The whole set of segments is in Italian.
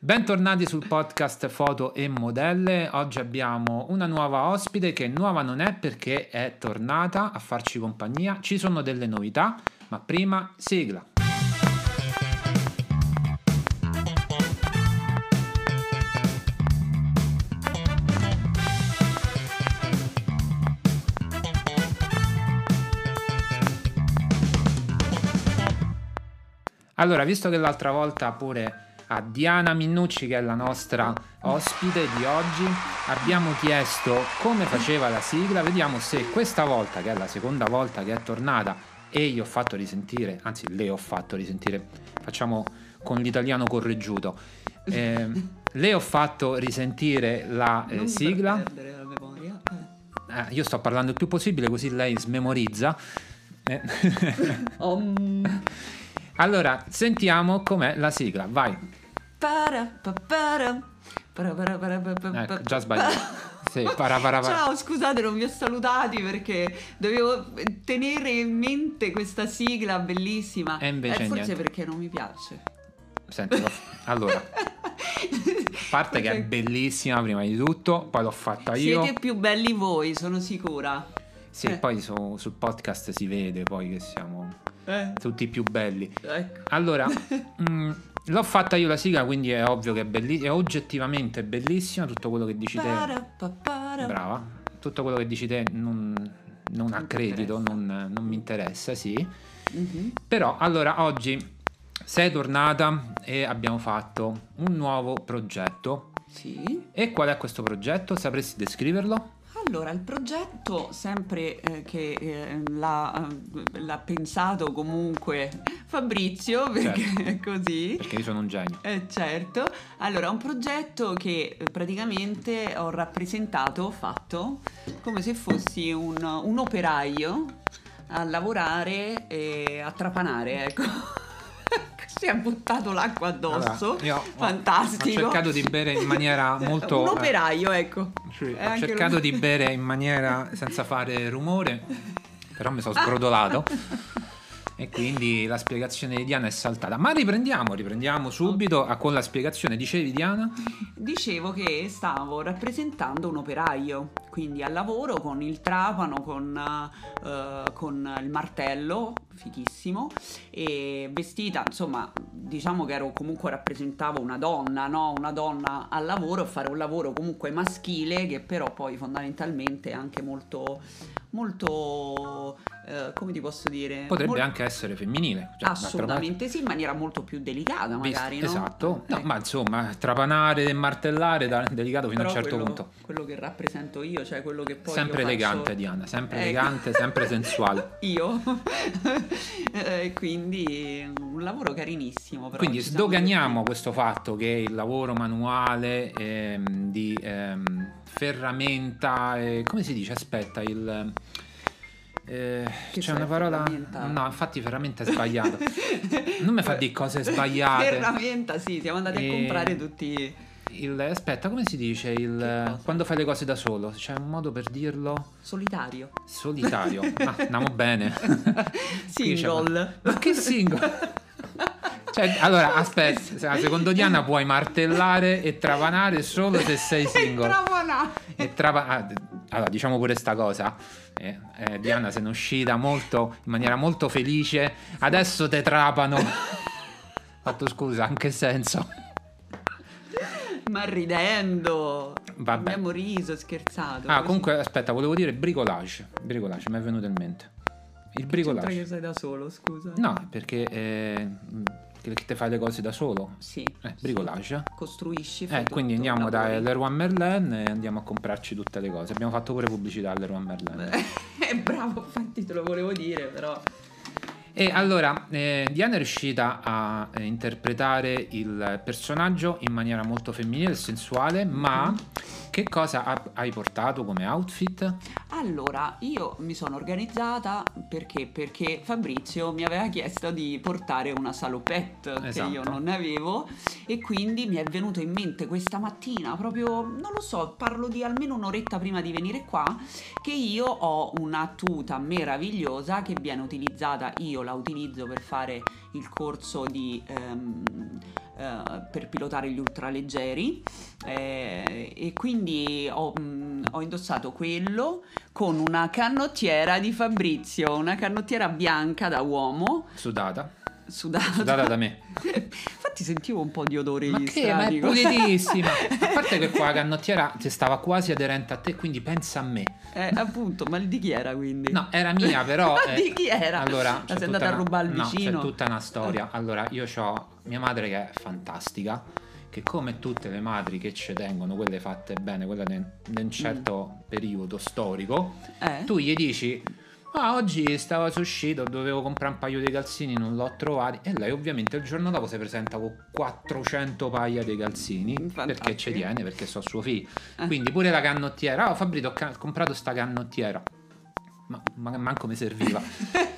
Bentornati sul podcast Foto e Modelle. Oggi abbiamo una nuova ospite che nuova non è perché è tornata a farci compagnia. Ci sono delle novità, ma prima sigla. Allora, visto che l'altra volta pure a Diana Minnucci, che è la nostra ospite di oggi, abbiamo chiesto come faceva la sigla, vediamo se questa volta, che è la seconda volta che è tornata, e gli ho fatto risentire, anzi le ho fatto risentire, facciamo con l'italiano correggiuto, eh, le ho fatto risentire la eh, sigla. Eh, io sto parlando il più possibile così lei smemorizza. Allora, sentiamo com'è la sigla, vai. Ecco, già sbagliato. Sì, para, para, para. Ciao, scusate, non vi ho salutati perché dovevo tenere in mente questa sigla bellissima. E invece Eh, forse niente. perché non mi piace. Senti, allora, a parte che è bellissima prima di tutto, poi l'ho fatta io. Siete più belli voi, sono sicura. Sì, eh. poi su- sul podcast si vede poi che siamo Eh, tutti più belli. ecco. Allora, mm, l'ho fatta io la sigla, quindi è ovvio che è bellissima, è oggettivamente bellissima, tutto quello che dici te. Brava. Tutto quello che dici te non, non ha credito, non, non mi interessa, sì. Mhm. Però allora oggi sei tornata e abbiamo fatto un nuovo progetto. Sì. E qual è questo progetto? Sapresti descriverlo? Allora, il progetto, sempre eh, che eh, l'ha, eh, l'ha pensato comunque Fabrizio, perché Certo. è così. Perché io sono un genio. Eh, certo, allora un progetto che eh, praticamente ho rappresentato, ho fatto come se fossi un, un operaio a lavorare e a trapanare, ecco. Si è buttato l'acqua addosso, Allora, fantastico. Ho cercato di bere in maniera molto... Un operaio, ecco. eh, sì, ho cercato lui. di bere in maniera senza fare rumore, però mi sono sbrodolato. E quindi la spiegazione di Diana è saltata. Ma riprendiamo, riprendiamo subito a- con la spiegazione. Dicevi Diana? Dicevo che stavo rappresentando un operaio, quindi al lavoro con il trapano, con, eh, con il martello, fighissimo, e vestita, insomma, diciamo che ero comunque rappresentavo una donna, no? Una donna al lavoro, fare un lavoro comunque maschile che però poi fondamentalmente è anche molto, molto, eh, come ti posso dire? Potrebbe Mol- anche essere femminile. cioè, Assolutamente sì, in maniera molto più delicata Visto- magari, no? Esatto, no, Ecco. ma insomma, trapanare e martellare è delicato fino a Però un certo quello, punto. quello che rappresento io, cioè quello che poi sempre io faccio- elegante, Diana, sempre Ecco. elegante, sempre sensuale. Io. Eh, quindi un lavoro carinissimo. però Quindi sdoganiamo questo fatto che il lavoro manuale ehm, di ehm, ferramenta, eh, come si dice? Aspetta, il... eh, c'è una parola... No, infatti ferramenta è sbagliato. Non mi fa di cose sbagliate. Ferramenta, sì, siamo andati E- a comprare tutti. Il, aspetta, come si dice? Il, quando fai le cose da solo? C'è un modo per dirlo? Solitario. Solitario. Ah, andiamo bene. Single. Ma che single? Cioè, allora, aspetta, se- secondo Diana puoi martellare e trapanare solo se sei single. Trapana. E trapa- ah, allora, diciamo pure sta cosa. Eh, eh, Diana se ne è uscita molto, in maniera molto felice. Adesso te trapano. Fatto scusa, in che senso? Ma ridendo. Vabbè. Abbiamo riso, scherzato. Ah, così. comunque, aspetta, volevo dire bricolage. Bricolage, mi è venuto in mente. Il C'entra bricolage. che sei da solo, scusa. No, perché eh, che te fai le cose da solo. Sì. Eh, bricolage. Costruisci. Eh, quindi andiamo da. Leroy Merlin e andiamo a comprarci tutte le cose. Abbiamo fatto pure pubblicità a Leroy Merlin. Eh, bravo, infatti te lo volevo dire, però. E allora, eh, Diana è riuscita a eh, interpretare il personaggio in maniera molto femminile e sensuale, ma che cosa ha- hai portato come outfit? Allora, io mi sono organizzata perché? Perché Fabrizio mi aveva chiesto di portare una salopette Esatto. che io non ne avevo e quindi mi è venuto in mente questa mattina, proprio, non lo so, parlo di almeno un'oretta prima di venire qua, che io ho una tuta meravigliosa che viene utilizzata, io la utilizzo per fare il corso di ehm, eh, per pilotare gli ultraleggeri eh, e quindi ho, mh, ho indossato quello con una canottiera di Fabrizio, una canottiera bianca da uomo Sudata. sudata. Sudata da me. Infatti sentivo un po' di odori Ma che? Ma è pulitissima. A parte che qua la canottiera ti stava quasi aderente a te, quindi pensa a me. Eh, appunto, ma di chi era quindi? No, era mia, però. Ma eh, di chi era? Allora, La c'è sei andata a una- rubare al no, vicino? c'è tutta una storia. Allora, io ho mia madre che è fantastica, che come tutte le madri che ci tengono, quelle fatte bene, quelle di un certo periodo storico, Eh? tu gli dici. Ah, oggi stavo su uscito, dovevo comprare un paio di calzini, non l'ho trovati. E lei, ovviamente, il giorno dopo si presenta con 400 paia di calzini Fantastico. perché ci tiene, perché so suo figlio. Eh. Quindi pure la canottiera. Oh, Fabrizio, ho ca- comprato sta canottiera. Ma, ma manco mi serviva.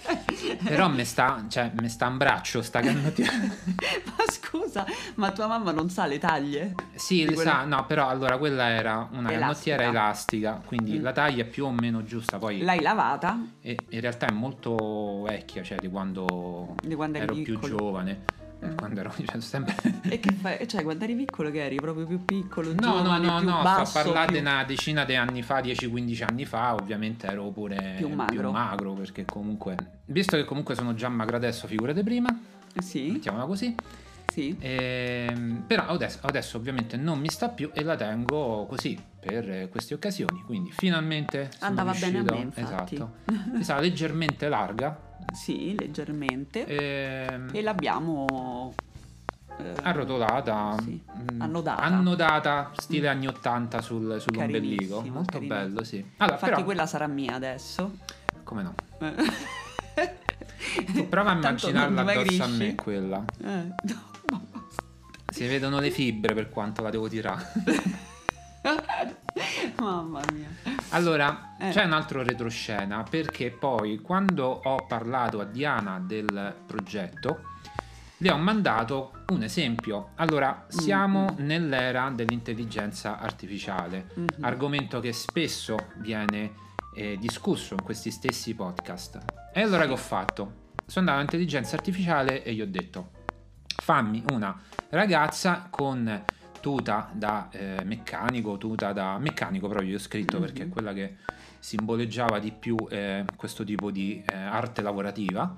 Però mi sta, cioè, mi sta in braccio sta canottiera. ma scusa, ma tua mamma non sa le taglie? Sì, le quella- sa, no, però allora quella era una Elastica. canottiera elastica, quindi Mm. la taglia è più o meno giusta. Poi L'hai lavata? e- in realtà è molto vecchia, cioè di quando, Di quando ero più giovane. Eh, Mm. Quando ero cioè, sempre... E che fai? Cioè, quando eri piccolo che eri proprio più piccolo, No, no, no, più no, basso, sto a parlare più- di una decina di anni fa, 10-15 anni fa, ovviamente ero pure Più magro. magro, perché comunque, visto che comunque sono già magro adesso, figurate prima, Sì, mettiamola così, sì. Ehm, però adesso, adesso ovviamente non mi sta più e la tengo così per queste occasioni, quindi finalmente Andava bene a riuscito- me, infatti. Esatto. Mi sa leggermente larga, Sì, leggermente. ehm, E l'abbiamo... eh, arrotolata, sì. mm, Annodata. annodata, stile anni 80 sul- sull'ombelico, Carinissimo, molto carino. bello, sì. Allora, Infatti però, quella sarà mia adesso. come no? Eh. Tu prova a immaginarla addosso a me quella. Eh, no. Si vedono le fibre per quanto la devo tirare. Mamma mia. Allora, Eh. c'è un altro retroscena perché poi quando ho parlato a Diana del progetto, le ho mandato un esempio. Allora, siamo Mm. nell'era dell'intelligenza artificiale, Mhm. argomento che spesso viene eh, discusso in questi stessi podcast. E allora che ho fatto? Sono andato all'intelligenza artificiale e gli ho detto, fammi una ragazza con tuta da eh, meccanico, tuta da meccanico proprio, io ho scritto Mhm. perché è quella che simboleggiava di più eh, questo tipo di eh, arte lavorativa.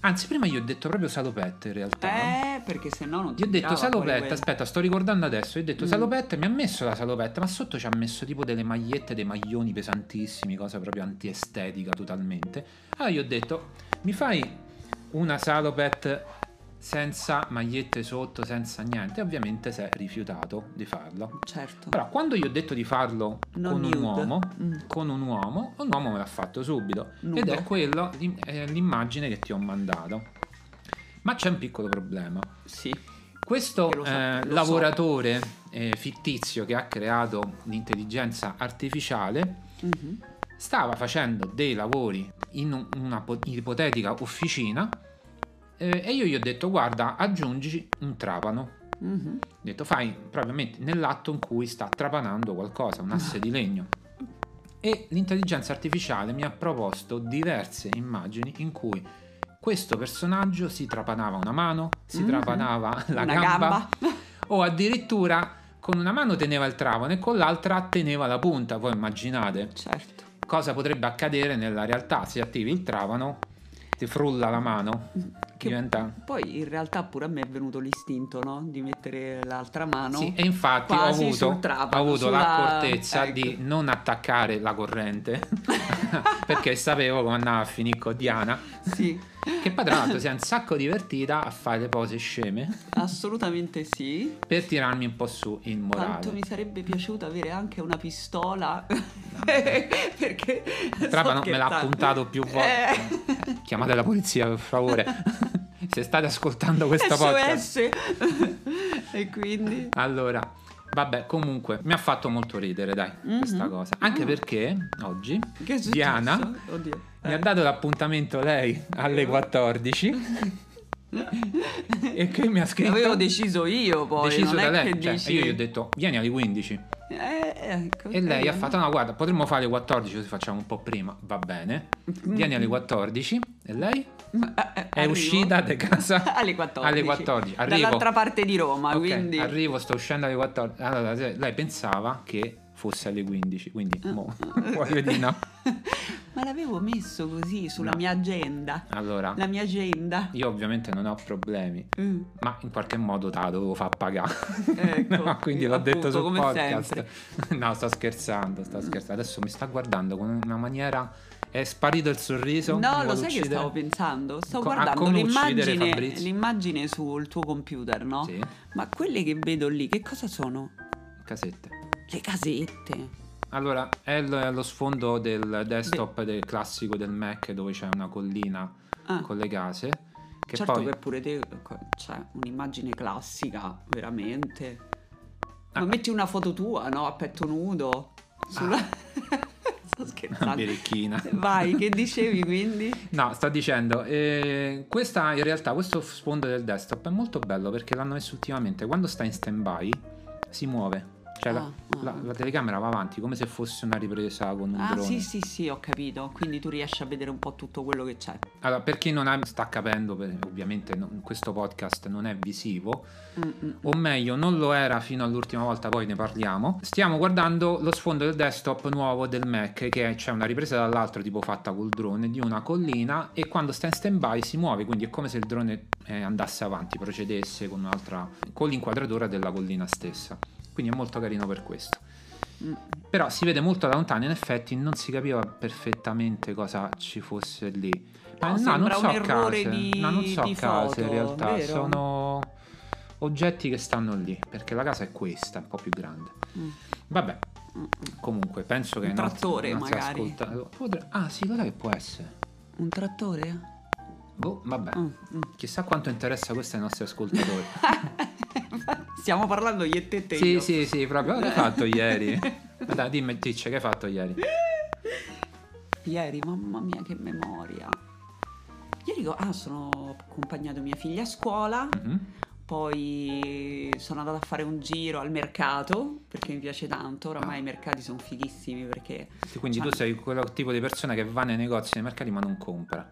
Anzi, prima io ho detto proprio salopette in realtà. Eh, perché se no non ti Io ho detto salopette, aspetta, sto ricordando adesso. Io ho detto Mm. salopette, mi ha messo la salopetta, ma sotto ci ha messo tipo delle magliette, dei maglioni pesantissimi, cosa proprio antiestetica totalmente. Allora io ho detto, mi fai una salopette senza magliette sotto, senza niente? Ovviamente si è rifiutato di farlo. Certo. Però quando io ho detto di farlo Non con un nude. uomo, Mm. con un uomo, un uomo me l'ha fatto subito. Nudo. Ed è quello, l'im- è l'immagine che ti ho mandato. Ma c'è un piccolo problema. Sì. Questo so, eh, lo so. lavoratore eh, fittizio che ha creato l'intelligenza artificiale Mhm. stava facendo dei lavori in un- una po- ipotetica officina eh, e io gli ho detto guarda aggiungi un trapano. Mhm. Ho detto fai proprio metti nell'atto in cui sta trapanando qualcosa, un asse di legno. E l'intelligenza artificiale mi ha proposto diverse immagini in cui questo personaggio si trapanava una mano, si Mhm. trapanava la Una gamba, gamba. o addirittura con una mano teneva il trapano e con l'altra teneva la punta. Voi immaginate Certo. cosa potrebbe accadere nella realtà se attivi il trapano, ti frulla la mano, Che diventa... poi in realtà pure a me è venuto l'istinto, no? Di mettere l'altra mano. Sì, e infatti ho avuto, trapano, ho avuto sulla- l'accortezza ecco. di non attaccare la corrente perché sapevo come andava a finire con Diana, Sì, che poi tra l'altro si è un sacco divertita a fare le pose sceme assolutamente sì. per tirarmi un po' su il morale. Quanto mi sarebbe piaciuto avere anche una pistola. Perché Il trapano sto me l'ha puntato più volte. Eh. Chiamate la polizia per favore. Se state ascoltando podcast. SOS. e quindi Allora, vabbè, comunque mi ha fatto molto ridere, dai, Mhm. questa cosa. Anche Ah. perché oggi? Diana Oddio. mi ha Eh. dato l'appuntamento lei alle 14 e che mi ha scritto L'avevo deciso io poi, deciso da lei. Cioè, dici io gli ho detto vieni alle 15 Eh, ecco, E lei ha fatto, no guarda, potremmo fare le 14 così facciamo un po' prima, va bene. Vieni alle 14 e lei Eh, eh, è uscita di casa alle 14. alle 14. Arrivo. Dall'altra parte di Roma, Ok, quindi... arrivo, sto uscendo alle 14. Allora, se- lei pensava che fosse alle 15, quindi Ah. mo, voglio dire no. Ma l'avevo messo così sulla No. mia agenda. Allora, La mia agenda. io ovviamente non ho problemi, Mm, ma in qualche modo te la dovevo far pagare. Ecco, No, quindi l'ho appunto, detto sul podcast. sempre. No, sto scherzando, sto scherzando. Adesso mi sta guardando con una maniera. È sparito il sorriso. No, lo sai che uccidere. stavo pensando? Sto Co- guardando l'immagine, l'immagine sul tuo computer, no? Sì, Ma quelle che vedo lì, che cosa sono? casette. Le casette. Allora, è lo, è lo sfondo del desktop del classico del Mac dove c'è una collina Ah, con le case. Che certo poi che pure te, cioè, un'immagine classica, veramente. Ma Ah. metti una foto tua, no? A petto nudo. Sulla... Sto una scherzando. birichina. Vai, che dicevi quindi? No, sto dicendo, eh, questa in realtà, questo sfondo del desktop è molto bello perché l'hanno messo ultimamente. Quando sta in stand-by si muove. Cioè la, Ah, la- ah. la telecamera va avanti come se fosse una ripresa con un Ah, drone. sì, sì, sì, ho capito. Quindi tu riesci a vedere un po' tutto quello che c'è. Allora, per chi non ha- sta capendo, ovviamente non- questo podcast non è visivo, Mm, mm. o meglio, non lo era fino all'ultima volta, poi ne parliamo. Stiamo guardando lo sfondo del desktop nuovo del Mac, che c'è una ripresa dall'altro, tipo fatta col drone, di una collina, e quando sta in stand-by si muove, quindi è come se il drone eh, andasse avanti, procedesse con un'altra, con l'inquadratura della collina stessa. Quindi è molto carino per questo. Mm. Però si vede molto da lontano, in effetti non si capiva perfettamente cosa ci fosse lì. Ma No, no, non so un case, di- no, non so di case in foto, realtà, vero? sono oggetti che stanno lì, perché la casa è questa, un po' più grande. Mm. Vabbè, Mm, mm. comunque penso che Un trattore, i nostri magari. Potre- Ah, sì, cosa che può essere? Un trattore? Boh, vabbè. Mm. Chissà quanto interessa questo ai nostri ascoltatori. Stiamo parlando io e te, te sì, io. sì, sì, proprio. Che hai fatto ieri? Dai, dimmi, Ticce, che hai fatto ieri? Ieri, mamma mia, che memoria. Ieri ah, sono accompagnato mia figlia a scuola, Mhm. poi sono andata a fare un giro al mercato perché mi piace tanto. Oramai Ah. i mercati sono fighissimi perché Quindi Cioè- tu sei quel tipo di persona che va nei negozi, nei mercati, ma non compra.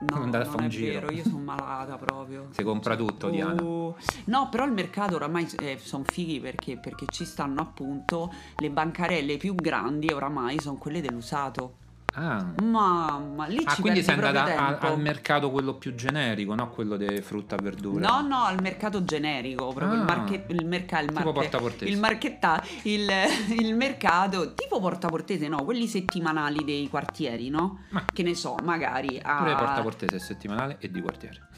No, andare a non fare un giro. vero, io sono malata proprio. Si compra tutto, Diana. Uh, no, però il mercato oramai sono fighi perché, perché ci stanno appunto le bancarelle più grandi oramai sono quelle dell'usato. Ah. Mamma, lì Ah, ci quindi sei andata a- al mercato quello più generico, no? Quello di frutta e verdura. No, no, al mercato generico, proprio il, Ah. marche- il mercato, il, Tipo marche- Porta Portese. il marchetta, il, il mercato tipo Porta Portese, no, quelli settimanali dei quartieri, no? Ma- Che ne so, magari a... Pure Porta Portese settimanale e di quartiere.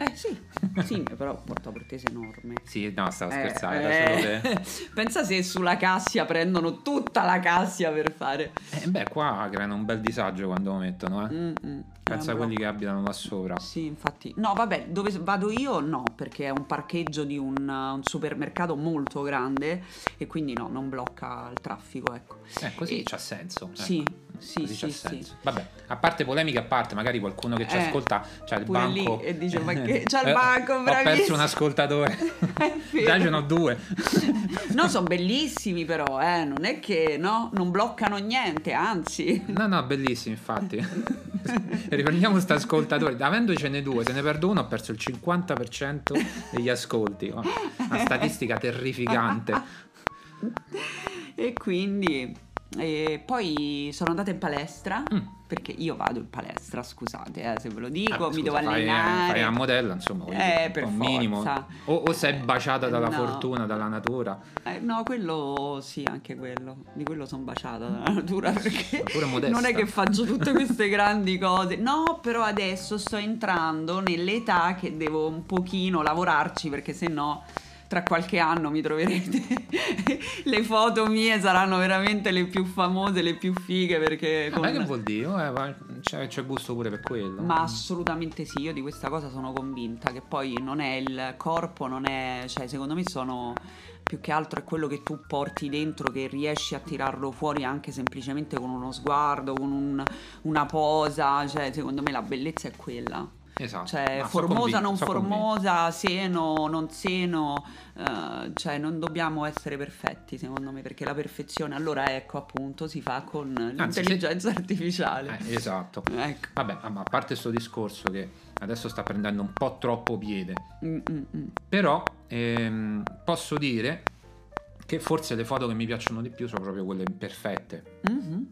Eh sì, sì, però Porta Portese è enorme. Sì, no, stavo Eh, scherzando, eh. Pensa se sulla Cassia prendono tutta la Cassia per fare... Eh, beh, qua creano un bel disagio quando lo mettono, eh. Mm, mm. Pensa a quelli che abitano là sopra. Sì, infatti. No, vabbè, dove vado io no, perché è un parcheggio di un, un supermercato molto grande e quindi no, non blocca il traffico, ecco. Eh, così E- c'ha senso. ecco. Sì, sì, Così sì, c'ha sì. Vabbè, a parte polemiche a parte, magari qualcuno che ci Eh, ascolta c'ha il banco e dice, "Ma che- c'ha il Eh, banco, Ho perso bravissimo." un ascoltatore. Vero. Già ce n'ho due. No, sono bellissimi però, eh, non è che no, non bloccano niente, anzi. No, no, bellissimo, infatti. Riprendiamo sta ascoltatore. Avendocene due, se ne perdo uno, ho perso il 50% degli ascolti. Oh, Una statistica terrificante. E quindi e poi sono andata in palestra Mm. perché io vado in palestra, scusate, eh, se ve lo dico, Ah, mi scusa, devo allenare. fai a modella, insomma, Eh, per un forza. minimo. O, o sei baciata dalla No. fortuna, dalla natura. Eh, no, quello sì, anche quello. Di quello sono baciata dalla natura perché non è che faccio tutte queste grandi cose. No, però adesso sto entrando nell'età che devo un pochino lavorarci perché se no tra qualche anno mi troverete le foto mie saranno veramente le più famose, le più fighe perché Vabbè, con- che vuol dire? Eh, c'è, c'è gusto pure per quello. Ma assolutamente sì, io di questa cosa sono convinta, che poi non è il corpo, non è, cioè secondo me sono più che altro è quello che tu porti dentro, che riesci a tirarlo fuori anche semplicemente con uno sguardo, con un- una posa, cioè secondo me la bellezza è quella. Esatto. Cioè, so formosa, convinto, non so convinto. formosa, seno, non seno, eh, cioè non dobbiamo essere perfetti secondo me, perché la perfezione allora ecco appunto si fa con Anzi, l'intelligenza artificiale. Eh, esatto. Ecco. Vabbè, ma a parte questo discorso che adesso sta prendendo un po' troppo piede, Mm, mm, mm. però ehm, posso dire che forse le foto che mi piacciono di più sono proprio quelle perfette. Mhm.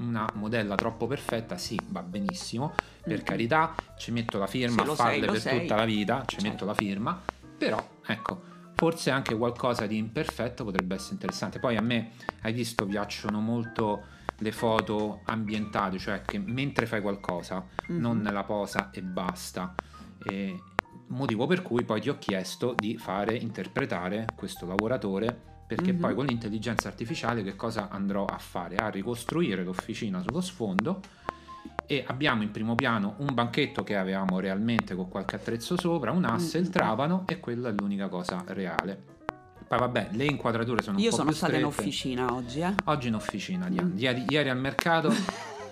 Una modella troppo perfetta, sì, va benissimo, per Mhm. carità, ci metto la firma a farle sei, per sei. tutta la vita, ci Certo. metto la firma, però ecco, forse anche qualcosa di imperfetto potrebbe essere interessante. Poi a me, hai visto, piacciono molto le foto ambientate, cioè che mentre fai qualcosa, Mhm. non la posa e basta. E motivo per cui poi ti ho chiesto di fare interpretare questo lavoratore perché Mhm. poi con l'intelligenza artificiale che cosa andrò a fare? A ricostruire l'officina sullo sfondo e abbiamo in primo piano un banchetto che avevamo realmente con qualche attrezzo sopra, un asse, il Mhm. trapano e quella è l'unica cosa reale. Poi vabbè, le inquadrature sono un Io po' sono più stata in officina oggi, eh. Oggi in officina, Diana. Mm. Ieri, ieri al mercato,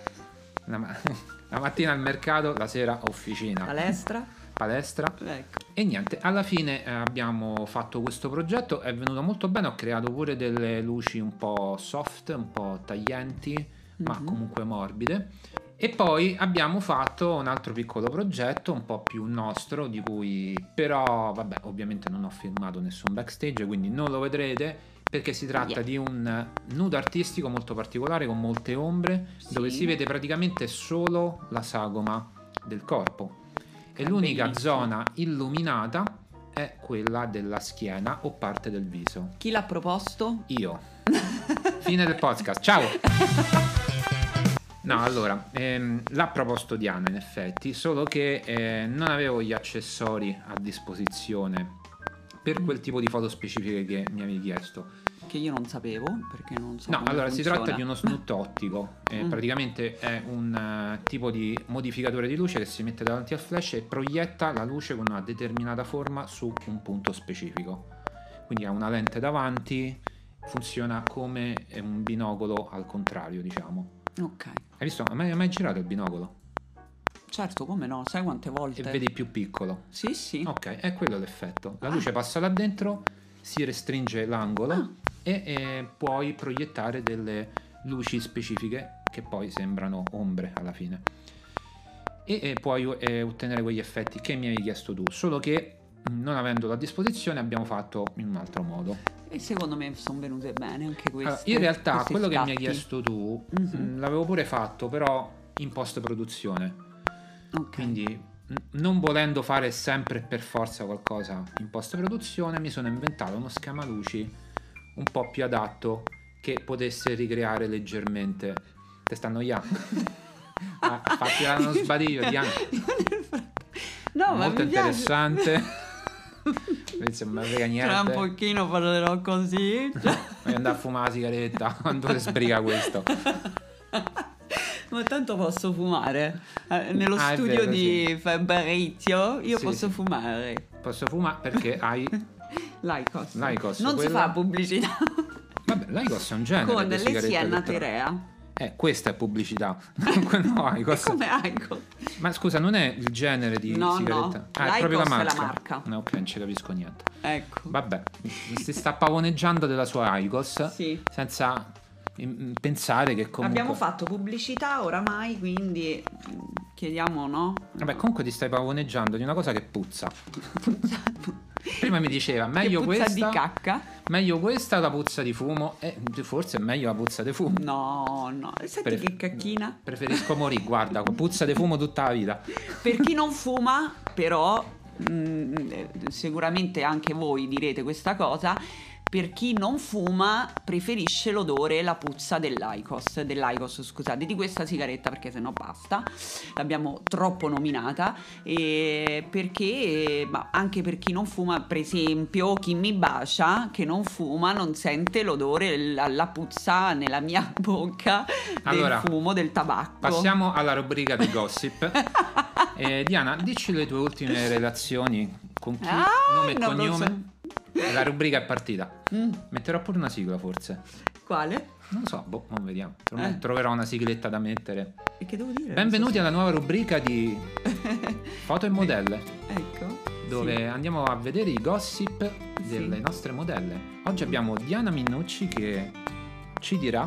la mattina al mercato, la sera officina, Palestra. palestra. Ecco. E niente, alla fine eh, abbiamo fatto questo progetto, è venuto molto bene, ho creato pure delle luci un po' soft, un po' taglienti, ma Mhm. comunque morbide. E poi abbiamo fatto un altro piccolo progetto, un po' più nostro, di cui però, vabbè, ovviamente non ho filmato nessun backstage, quindi non lo vedrete, perché si tratta Yeah. di un nudo artistico molto particolare, con molte ombre, dove Sì. si vede praticamente solo la sagoma del corpo. E l'unica zona illuminata è quella della schiena o parte del viso. Chi l'ha proposto? Io. Fine del podcast. Ciao. No, allora, ehm, l'ha proposto Diana in effetti, solo che eh, non avevo gli accessori a disposizione per quel tipo di foto specifiche che mi avevi chiesto. Che io non sapevo, perché non so No, allora si funziona. tratta di uno snoot ottico, eh, Mm. praticamente è un eh, tipo di modificatore di luce che si mette davanti al flash e proietta la luce con una determinata forma su un punto specifico. Quindi ha una lente davanti, funziona come un binocolo al contrario, diciamo. Ok. Hai visto? Hai mai, hai mai girato il binocolo? Certo, come no? Sai quante volte? E vedi più piccolo. Sì, sì. Ok, è quello l'effetto. La Ah. luce passa là dentro, si restringe l'angolo Ah. E eh, puoi proiettare delle luci specifiche che poi sembrano ombre alla fine. E, e puoi eh, ottenere quegli effetti che mi avevi chiesto tu, solo che mh, non avendolo a disposizione abbiamo fatto in un altro modo. E secondo me sono venute bene anche queste. Allora, in realtà quello che mi hai scatti. chiesto tu Mhm. mh, l'avevo pure fatto, però in post produzione. Ok. Quindi non volendo fare sempre per forza qualcosa in post produzione, mi sono inventato uno schema luci un po' più adatto che potesse ricreare leggermente. Te sta annoiando? Ah, fatti uno sbadiglio, Diana. No, ma Molto mi interessante. Non sembra frega Tra un niente. pochino parlerò così. cioè, Voglio andare a fumare la sigaretta quando si sbriga questo. ma tanto posso fumare. Eh, nello Ah, studio vero, di Fabrizio io Sì, posso sì. fumare. Posso fumare perché hai. L'Icos. L'Icos, Non si quella- fa pubblicità. Vabbè, l'Icos è un genere Con di le sigaretta Sienna elettronica. Terea. Eh, questa è pubblicità. no, Icos. Come Icos? Ma scusa, non è il genere di No, sigaretta? no. Ah, è proprio la marca. la marca. No, ok, non ci capisco niente. Ecco. Vabbè, si sta pavoneggiando della sua Icos Sì. senza mm, pensare che comunque... Abbiamo fatto pubblicità oramai, quindi mm, chiediamo, no? Vabbè, comunque ti stai pavoneggiando di una cosa che puzza. Prima mi diceva, meglio puzza questa, di cacca? meglio questa o la puzza di fumo? E forse è meglio la puzza di fumo. No, no. Senti Pref- che cacchina. Preferisco morire, guarda, puzza di fumo tutta la vita. Per chi non fuma, però, mm, eh, sicuramente anche voi direte questa cosa. Per chi non fuma, preferisce l'odore e la puzza dell'Icos, dell'Icos, scusate, di questa sigaretta perché sennò basta. L'abbiamo troppo nominata. E perché, ma anche per chi non fuma, per esempio, chi mi bacia che non fuma non sente l'odore, la, la puzza nella mia bocca Allora, del fumo, del tabacco. Passiamo alla rubrica di gossip. Eh, Diana, dici le tue ultime relazioni con chi, Ah, nome e cognome. La rubrica è partita. Mm, Metterò pure una sigla forse. quale? Non lo so, boh, non vediamo. Eh. Troverò una sigletta da mettere. E che devo dire? Benvenuti alla nuova rubrica di foto e modelle, Ecco. dove sì. andiamo a vedere i gossip delle Sì. nostre modelle. Oggi abbiamo Diana Minnucci che ci dirà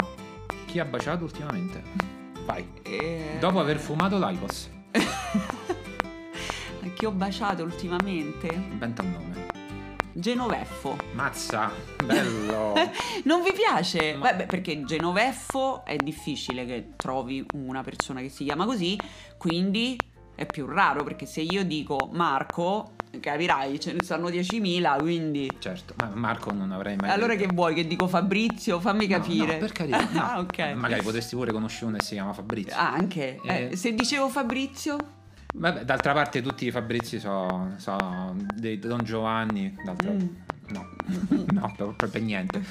chi ha baciato ultimamente. Vai. Eh, Dopo aver fumato l'Aicos. Che ho baciato ultimamente? Inventa un nome. Genoveffo. Mazza, bello. Non vi piace? Ma- Beh, perché Genoveffo è difficile che trovi una persona che si chiama così, quindi è più raro perché se io dico Marco, capirai, ce ne stanno 10.000, quindi... certo, ma Marco non avrei mai Allora detto. che vuoi che dico Fabrizio? Fammi No, capire. No, per carità. no. ah, ok. Magari potresti pure conoscere uno che si chiama Fabrizio. Ah, anche. Eh, Eh. se dicevo Fabrizio? Vabbè, d'altra parte tutti i Fabrizi sono so dei Don Giovanni. d'altra- Mm. No, no, proprio per niente.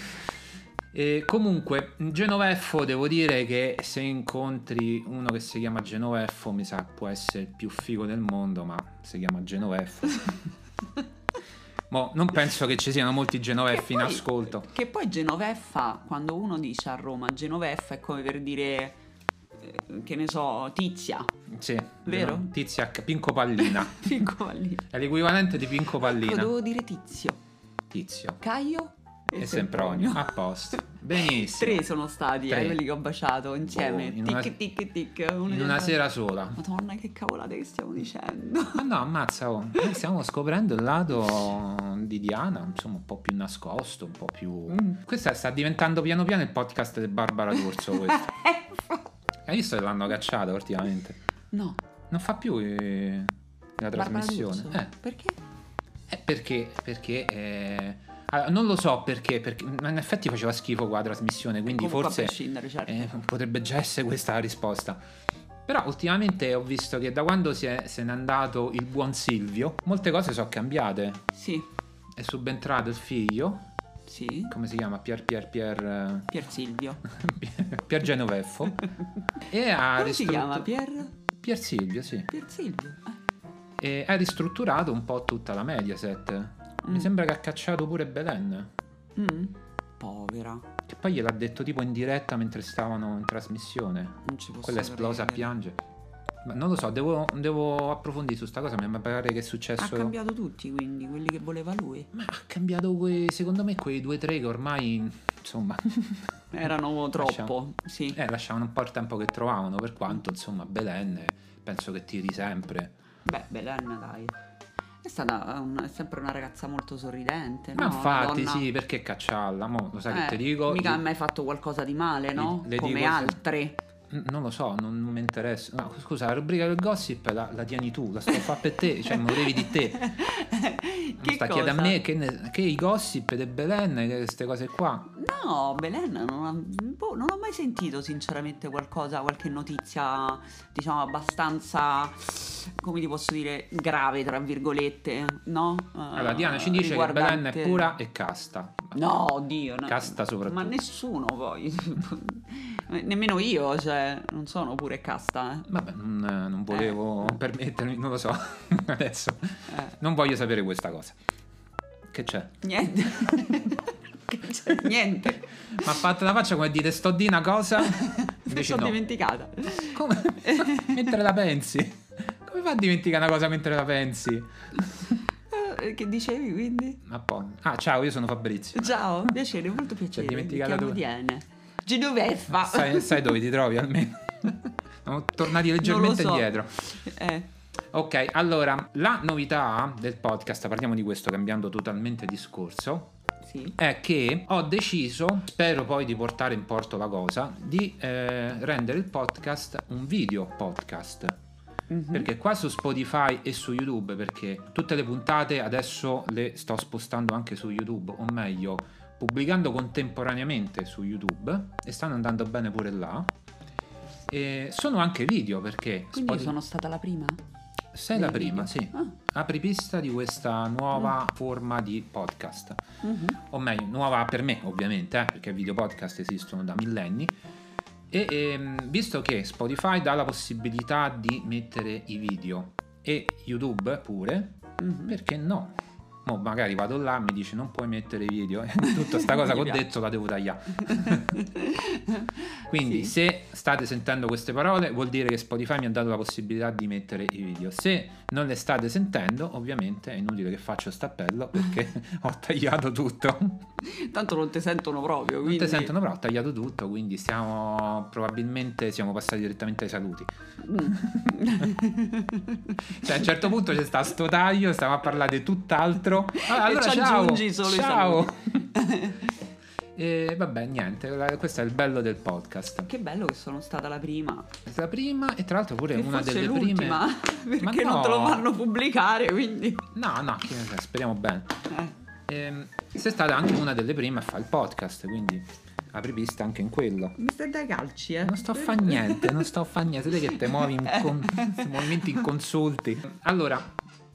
E comunque, Genoveffo, devo dire che se incontri uno che si chiama Genoveffo, mi sa può essere il più figo del mondo, ma si chiama Genoveffo. Mo, non penso che ci siano molti Genoveffi in ascolto. Che poi Genoveffa, quando uno dice a Roma Genoveffa è come per dire, eh, che ne so, Tizia. Sì, Vero? Tizia Pinco Pallina. Piccola lì. È l'equivalente di Pinco Ecco, Pallina. dovevo dire Tizio. Tizio. Caio E Sempronio. A posto. Benissimo. Tre sono stati eh, Tre. quelli che ho baciato insieme. Oh, in una- tic tic tic. In una sera sola. Madonna, che cavolate che stiamo dicendo. Ma no, ammazza, oh. Noi stiamo scoprendo il lato di Diana, insomma, un po' più nascosto, un po' più... Mm. Questo sta diventando piano piano il podcast di Barbara D'Urso, questo. Hai visto che l'hanno cacciato ultimamente? No, Non fa più eh, la trasmissione. Eh, Perché? eh, perché? Perché... eh, allora, non lo so perché, perché ma in effetti faceva schifo qua la trasmissione, quindi forse... certo. Eh, potrebbe già essere questa la risposta. Però ultimamente ho visto che da quando si è- se n'è andato il buon Silvio, molte cose sono cambiate. Sì, È subentrato il figlio, sì. come si chiama? Pier Pier Pier Pier Silvio. eh, Pier Genoveffo. e ha Come si ristruttu- chiama? Pier? Pier Silvio, sì. Pier Silvio. Eh. E ha ristrutturato un po' tutta la Mediaset. Mi Mm. sembra che ha cacciato pure Belen. Mm. Povera. Che poi gliel'ha detto tipo in diretta mentre stavano in trasmissione. Non ci posso Quella è esplosa a piangere. Ma non lo so, devo, devo approfondire su sta cosa. Mi pare che è Ha successo. cambiato tutti, quindi, quelli che voleva lui. Ma ha cambiato quei, secondo me quei due o tre che ormai, insomma, Erano troppo, sì. eh, lasciavano un po' il tempo che trovavano. Per quanto, insomma, Belen penso che tiri sempre. Beh, Belen, dai. È stata un- è sempre una ragazza molto sorridente, Ma no? infatti, donna- sì, perché cacciarla? Mo, lo sai che Eh, ti dico? Mica ha mai fatto qualcosa di male, no? Le Come dico altre. Non lo so, non, non mi interessa. No, scusa, la rubrica del gossip la, la tieni tu, la sto a per te, cioè devi di te. Che sta chiedere a me che, ne- che i gossip di Belen, che queste cose qua. No, Belen non, ha- boh, non ho mai sentito sinceramente qualcosa, qualche notizia, diciamo, abbastanza, come ti posso dire, grave, tra virgolette, no? Allora, Eh, Diana ci dice che Belen è riguardante- pura e casta. No, oddio, no. Casta soprattutto. Ma nessuno poi. Nemmeno io, cioè, non sono pure casta, eh. Vabbè, non, non volevo permettermi, non lo so. Adesso Eh, non voglio sapere questa cosa. Che c'è? niente. Che c'è? niente. Mi ha fatto la faccia come dire sto di una cosa. Mi sono no. dimenticata. Come? mentre la pensi? Come fa a dimenticare una cosa mentre la pensi? Eh, Che dicevi quindi? Ma poi. Ah, ciao, io sono Fabrizio. Ciao, piacere, molto piacere. Dimenticato Mi chiamo tu? Genoveffa. Sai, sai dove ti trovi almeno? Siamo tornati leggermente so. indietro. Eh, Ok, allora, la novità del podcast, parliamo di questo cambiando totalmente discorso, sì. è che ho deciso, spero poi di portare in porto la cosa, di eh, rendere il podcast un video podcast. Mhm. Perché qua su Spotify e su YouTube, perché tutte le puntate adesso le sto spostando anche su YouTube, o meglio, pubblicando contemporaneamente su YouTube e stanno andando bene pure là. E sono anche video perché Quindi Spotify- sono stata la prima? sei la prima, video? sì. Ah. Apripista di questa nuova forma di podcast. Mhm. O meglio, nuova per me ovviamente, eh, perché video podcast esistono da millenni. E ehm, visto che Spotify dà la possibilità di mettere i video e YouTube pure, Mhm. perché no? Mo magari vado là mi dice non puoi mettere video. Tutta sta cosa che ho detto la devo tagliare. Quindi Sì. se state sentendo queste parole vuol dire che Spotify mi ha dato la possibilità di mettere i video. Se non le state sentendo, ovviamente è inutile che faccio stappello perché ho tagliato tutto. Tanto non ti sentono proprio, Non quindi... ti sentono però ho tagliato tutto, quindi stiamo probabilmente siamo passati direttamente ai saluti. Cioè a un certo punto c'è sta sto taglio, stiamo a parlare di tutt'altro. Ah, allora ci ciao. aggiungi solo ciao. e vabbè, niente, questo è il bello del podcast. Che bello che sono stata la prima. La prima e tra l'altro pure Che una delle l'ultima, prime perché Ma non te lo no. fanno pubblicare, quindi... No, no, speriamo bene. Eh. Ehm, sei stata anche una delle prime a fare il podcast, quindi apri pista anche in quello. Mi stai dai calci, eh? Non sto a fa niente, non sto a fa niente. Siete che te muovi in con- movimenti inconsulti. Allora,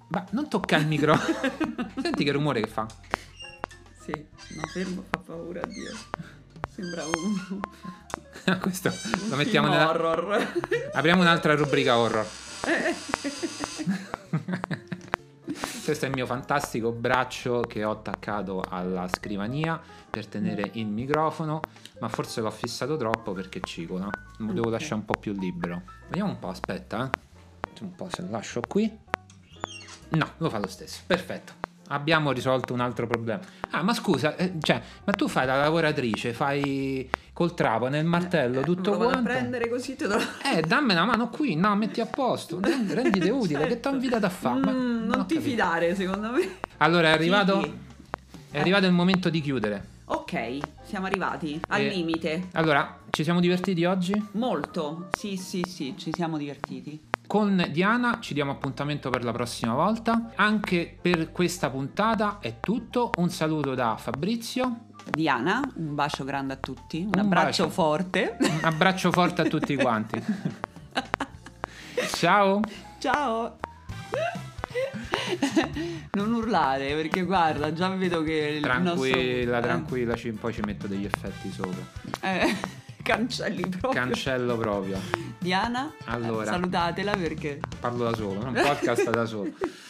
ma non tocca il microfono. Senti che rumore che fa. Sì, no, fermo, fa paura, Dio. Sembra un, Questo un lo mettiamo nella... horror. Apriamo un'altra rubrica horror. Questo è il mio fantastico braccio che ho attaccato alla scrivania per tenere il microfono, ma forse l'ho fissato troppo perché cicola. Lo devo Ok. lasciare un po' più libero. Vediamo un po', aspetta, eh. Un po' se lo lascio qui. No, lo fa lo stesso. Perfetto. Abbiamo risolto un altro problema. Ah, ma scusa, eh, cioè, ma tu fai la lavoratrice, fai col trapano nel martello, tutto lo vado a quanto. prendere così te lo... Eh, dammi una mano qui, no, metti a posto, rendi- rendite utile, che ti ho invitato a fare? Mm, non ti capito. fidare, secondo me. Allora è arrivato, è arrivato il momento di chiudere. Ok, siamo arrivati al Eh. limite. Allora, ci siamo divertiti oggi? Molto. Sì, sì, sì, ci siamo divertiti. Con Diana ci diamo appuntamento per la prossima volta. Anche per questa puntata è tutto. Un saluto da Fabrizio, Diana, un bacio grande a tutti, un, Un abbraccio bacio. forte. un abbraccio forte a tutti quanti. Ciao. Ciao. non urlare perché guarda, già vedo che il Tranquilla, nostro... tranquilla, poi ci metto degli effetti sopra. Eh, cancelli proprio. Cancello proprio. Diana, Allora. salutatela perché Parlo da solo, un podcast da solo.